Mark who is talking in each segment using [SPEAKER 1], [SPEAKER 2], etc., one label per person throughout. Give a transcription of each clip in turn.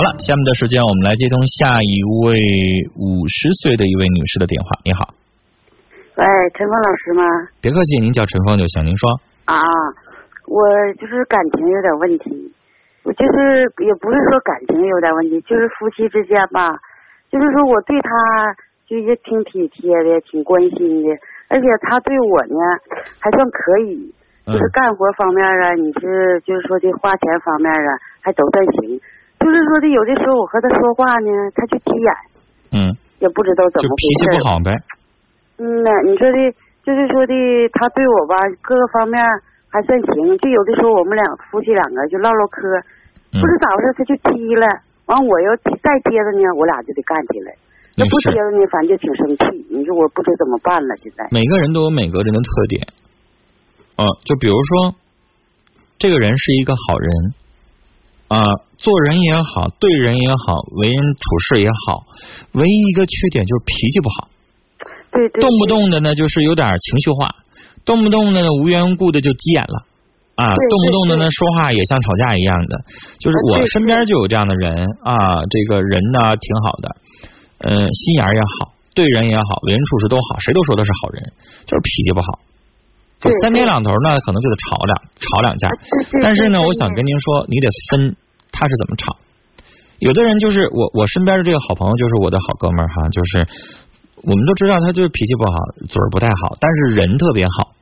[SPEAKER 1] 好了，下面的时间我们来接通下一位五十岁的一位女士的电话。你好，
[SPEAKER 2] 喂，陈峰老师吗？
[SPEAKER 1] 别客气，您叫陈峰就行。您说
[SPEAKER 2] 啊，我就是感情有点问题，我就是也不是说感情有点问题，就是夫妻之间吧，就是说我对他就也挺体贴的，挺关心的，而且他对我呢还算可以，就是干活方面啊，你是就是说这花钱方面啊，还都算行。就是说的，有的时候我和他说话呢，他就急眼，
[SPEAKER 1] 嗯，
[SPEAKER 2] 也不知道怎么
[SPEAKER 1] 脾气不好呗。
[SPEAKER 2] 嗯呐，你说的，就是说的，他对我吧，各个方面还算行。就有的时候我们俩夫妻两个就唠唠嗑，不知咋回事他就急了。完我要再接着呢，我俩就得干起来。那不接着呢，反正就挺生气。你说我不知怎么办了，现在。
[SPEAKER 1] 每个人都有每个人的特点，嗯，就比如说，这个人是一个好人。啊，做人也好，对人也好，为人处事也好，唯一一个缺点就是脾气不好。
[SPEAKER 2] 对对。
[SPEAKER 1] 动不动的呢，就是有点情绪化，动不动的呢，无缘无故的就急眼了啊，动不动的呢，说话也像吵架一样的。就是我身边就有这样的人啊，这个人呢挺好的，嗯，心眼也好，对人也好，为人处事都好，谁都说他是好人，就是脾气不好。就三天两头呢，可能就得吵两吵两架。但是呢，我想跟您说，你得分他是怎么吵。有的人就是我我身边的这个好朋友，就是我的好哥们儿哈，就是我们都知道他就是脾气不好，嘴儿不太好，但是人特别好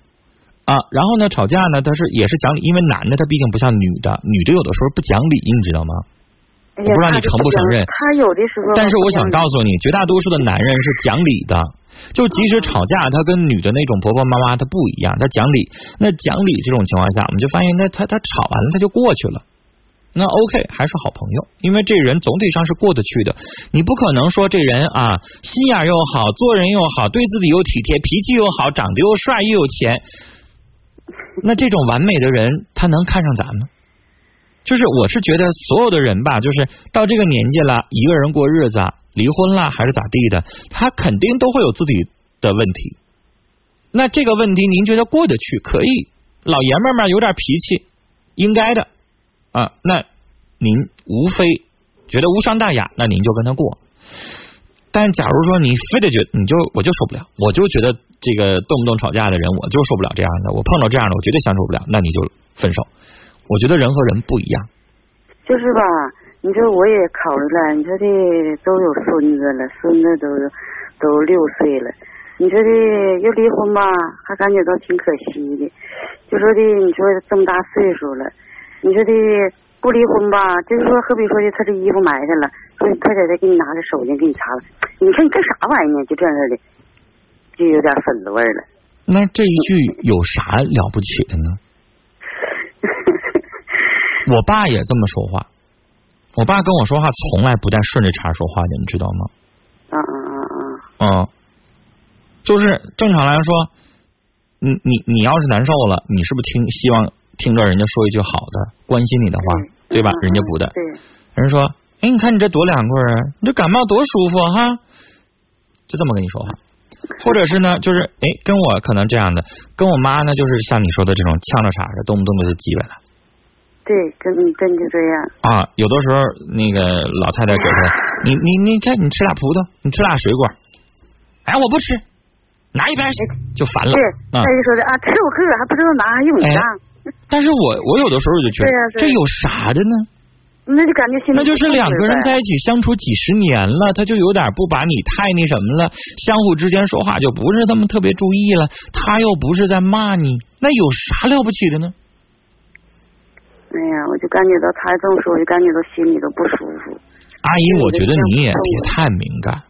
[SPEAKER 1] 啊。然后呢，吵架呢，他是也是讲理，因为男的他毕竟不像女的，女的有的时候不讲理，你知道吗？我不知道你承不承认。
[SPEAKER 2] 他有的时候。
[SPEAKER 1] 但是我想告诉你，绝大多数的男人是讲理的。就即使吵架，他跟女的那种婆婆妈妈他不一样，他讲理。那讲理这种情况下，我们就发现，那他他吵完了他就过去了。那 OK 还是好朋友，因为这人总体上是过得去的。你不可能说这人啊心眼又好，做人又好，对自己又体贴，脾气又好，长得又帅又有钱。那这种完美的人，他能看上咱们？就是我是觉得所有的人吧，就是到这个年纪了，一个人过日子。离婚了还是咋地的？他肯定都会有自己的问题。那这个问题您觉得过得去？可以，老爷们儿嘛有点脾气，应该的啊。那您无非觉得无伤大雅，那您就跟他过。但假如说你非得觉得你就我就受不了，我就觉得这个动不动吵架的人，我就受不了这样的。我碰到这样的，我绝对相处不了。那你就分手。我觉得人和人不一样。
[SPEAKER 2] 就是吧。你说我也考虑了，你说的都有孙子了，孙子都都六岁了，你说的要离婚吧，还感觉到挺可惜的。就说的你说这么大岁数了，你说的不离婚吧，就是说，好比说的他这衣服埋汰了，说快点再给你拿个手巾给你擦了。你说你干啥玩意呢？就这样式的，就有点粉子味了。
[SPEAKER 1] 那这一句有啥了不起的呢？我爸也这么说话。我爸跟我说话从来不带顺着茬说话的，你知道吗？
[SPEAKER 2] 嗯嗯嗯嗯。
[SPEAKER 1] 嗯，就是正常来说，你你你要是难受了，你是不是听希望听着人家说一句好的，关心你的话，对吧？人家不的。
[SPEAKER 2] 对。
[SPEAKER 1] 人说，哎，你看你这多凉快啊，你这感冒多舒服哈，就这么跟你说话。或者是呢，就是哎，跟我可能这样的，跟我妈呢，就是像你说的这种呛着茬的，动不动的就急歪了。
[SPEAKER 2] 对，真真就这样
[SPEAKER 1] 啊！有的时候那个老太太给他，你你你看，你吃俩葡萄，你吃俩水果，哎，我不吃，拿一边去，就烦了。
[SPEAKER 2] 对，他就说的啊，吃我喝，还不知道拿用一样。
[SPEAKER 1] 但是我我有的时候就觉得，这有啥的呢？
[SPEAKER 2] 那就感觉
[SPEAKER 1] 那就是两个人在一起相处几十年了，他就有点不把你太那什么了，相互之间说话就不是那么特别注意了。他又不是在骂你，那有啥了不起的呢？
[SPEAKER 2] 哎呀，我就感觉到他这么说，我就感觉到心里都不舒服。
[SPEAKER 1] 阿姨，我觉得你也别太敏感。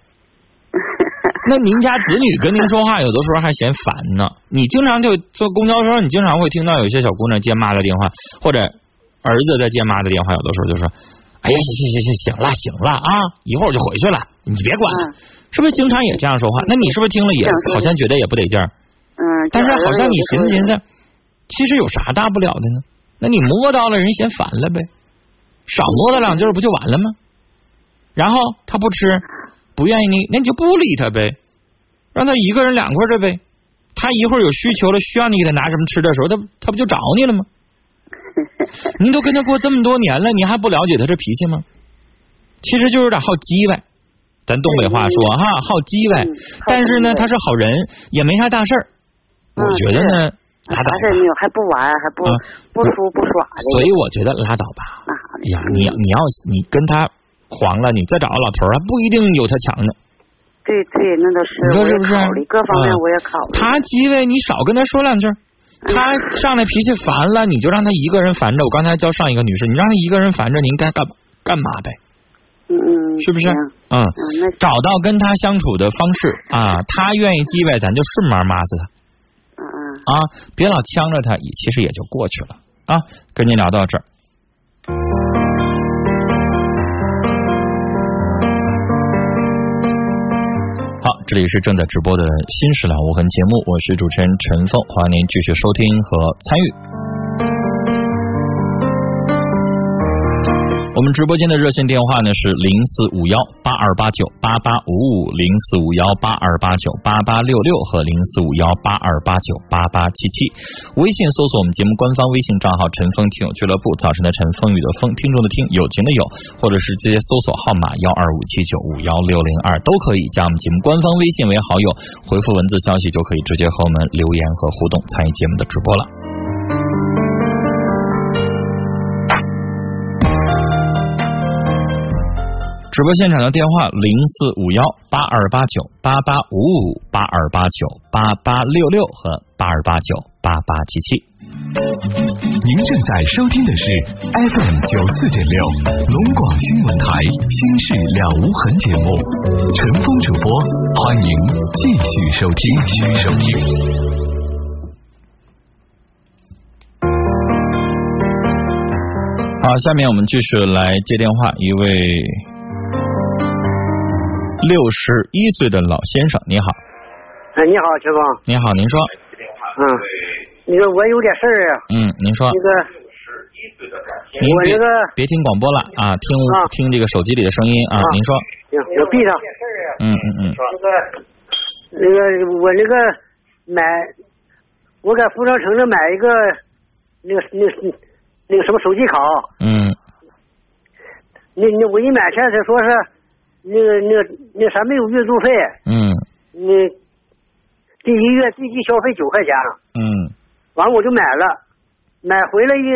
[SPEAKER 1] 那您家子女跟您说话，有的时候还嫌烦呢。你经常就坐公交车，你经常会听到有些小姑娘接妈的电话，或者儿子在接妈的电话，有的时候就说：“哎呀，行行行行，行了行了啊，一会儿我就回去了，你别管了。”是不是经常也这样说话？那你是不是听了也好像觉得也不得劲儿？
[SPEAKER 2] 嗯。
[SPEAKER 1] 但是好像你寻思寻思，其实有啥大不了的呢？那你摸到了人嫌烦了呗，少摸他两句不就完了吗？然后他不吃，不愿意你，那你就不理他呗，让他一个人两块的呗。他一会儿有需求了，需要你给他拿什么吃的时候，他他不就找你了吗？您都跟他过这么多年了，你还不了解他这脾气吗？其实就有点好叽歪。咱东北话说哈，好叽歪。但是呢，他是好人，也没啥大事儿。我觉得呢，拉倒。
[SPEAKER 2] 啥事没有，还不玩，还不不输不耍的。
[SPEAKER 1] 所以我觉得拉倒吧。哎呀，你你要你跟他黄了，你再找个老头儿，还不一定有他强呢。
[SPEAKER 2] 对对，那倒是。
[SPEAKER 1] 你说是不是？
[SPEAKER 2] 各方面我也考虑。
[SPEAKER 1] 他叽歪，你少跟他说两句。他上来脾气烦了，你就让他一个人烦着。我刚才教上一个女士，你让他一个人烦着，你应该干干嘛呗？
[SPEAKER 2] 嗯嗯。
[SPEAKER 1] 是不是？嗯。找到跟他相处的方式啊，他愿意叽歪，咱就顺毛骂死他。啊，别老呛着他，其实也就过去了啊。跟您聊到这儿。好这里是正在直播的新史老无痕节目，我是主持人陈凤，欢迎您继续收听和参与。我们直播间的热线电话呢是零四五幺八二八九八八五五零四五幺八二八九八八六六和零四五幺八二八九八八七七。微信搜索我们节目官方微信账号“陈峰听友俱乐部”，早晨的晨，风雨的风，听众的听，友情的友，或者是直接搜索号码幺二五七九五幺六零二都可以加我们节目官方微信为好友，回复文字消息就可以直接和我们留言和互动，参与节目的直播了。直播现场的电话零四五幺八二八九八八五五八二八九八八六六和八二八九八八七七。
[SPEAKER 3] 您正在收听的是 FM 九四点六龙广新闻台《心事了无痕》节目，陈峰主播，欢迎继续收听。继续收听。
[SPEAKER 1] 好，下面我们继续来接电话，一位。六十一岁的老先生，你好。
[SPEAKER 4] 哎，你好，陈峰。
[SPEAKER 1] 你好，您说。
[SPEAKER 4] 嗯，那个我有点事儿啊。
[SPEAKER 1] 嗯，您说。
[SPEAKER 4] 那个。
[SPEAKER 1] 您
[SPEAKER 4] 别
[SPEAKER 1] 别听广播了啊，听听这个手机里的声音啊。您说。
[SPEAKER 4] 行，我闭上。
[SPEAKER 1] 嗯嗯嗯。
[SPEAKER 4] 那个，那个，我那个买，我在服装城那买一个，那个那那个什么手机卡。
[SPEAKER 1] 嗯。
[SPEAKER 4] 那那我一买前他说是。那个、那、个那啥没有月租费。
[SPEAKER 1] 嗯。
[SPEAKER 4] 那第一月最低消费九块钱。
[SPEAKER 1] 嗯。
[SPEAKER 4] 完我就买了，买回来一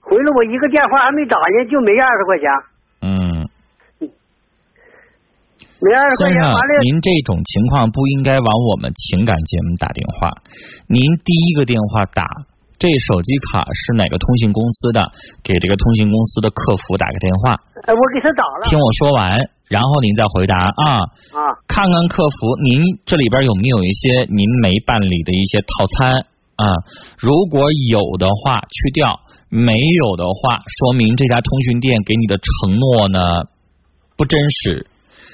[SPEAKER 4] 回来我一个电话还没打呢，就没二十块钱。
[SPEAKER 1] 嗯。
[SPEAKER 4] 没二十块钱。
[SPEAKER 1] 先生，您这种情况不应该往我们情感节目打电话。您第一个电话打，这手机卡是哪个通信公司的？给这个通信公司的客服打个电话。
[SPEAKER 4] 哎，我给他打了。
[SPEAKER 1] 听我说完。然后您再回答啊
[SPEAKER 4] 啊，
[SPEAKER 1] 看看客服，您这里边有没有一些您没办理的一些套餐啊？如果有的话去掉，没有的话说明这家通讯店给你的承诺呢不真实。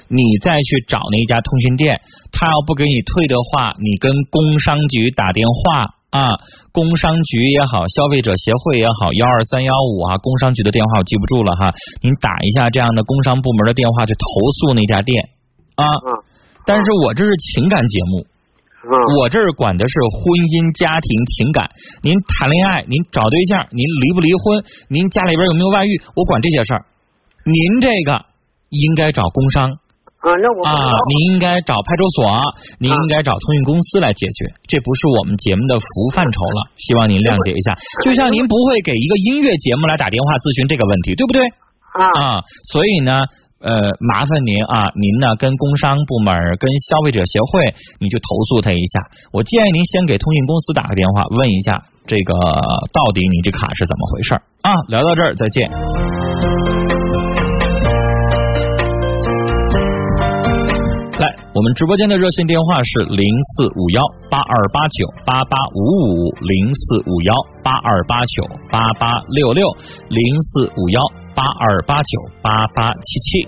[SPEAKER 1] 你再去找那家通讯店，他要不给你退的话，你跟工商局打电话。啊，工商局也好，消费者协会也好，幺二三幺五啊，工商局的电话我记不住了哈，您打一下这样的工商部门的电话去投诉那家店啊。但是我这是情感节目，我这儿管的是婚姻、家庭、情感。您谈恋爱，您找对象，您离不离婚，您家里边有没有外遇，我管这些事儿。您这个应该找工商。
[SPEAKER 4] 啊，那我
[SPEAKER 1] 啊，您应该找派出所，您应该找通讯公司来解决，这不是我们节目的服务范畴了，希望您谅解一下。就像您不会给一个音乐节目来打电话咨询这个问题，对不对？
[SPEAKER 4] 啊，
[SPEAKER 1] 所以呢，呃，麻烦您啊，您呢跟工商部门、跟消费者协会，你就投诉他一下。我建议您先给通讯公司打个电话，问一下这个到底你这卡是怎么回事啊？聊到这儿，再见。我们直播间的热线电话是零四五幺八二八九八八五五零四五幺八二八九八八六六零四五幺八二八九八八七七。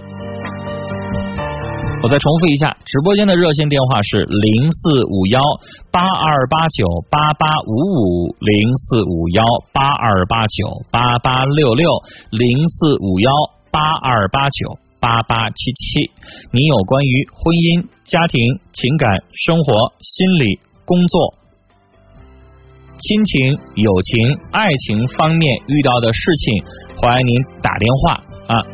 [SPEAKER 1] 我再重复一下，直播间的热线电话是零四五幺八二八九八八五五零四五幺八二八九八八六六零四五幺八二八九。八八七七，你有关于婚姻、家庭、情感、生活、心理、工作、亲情、友情、爱情方面遇到的事情，欢迎您打电话啊。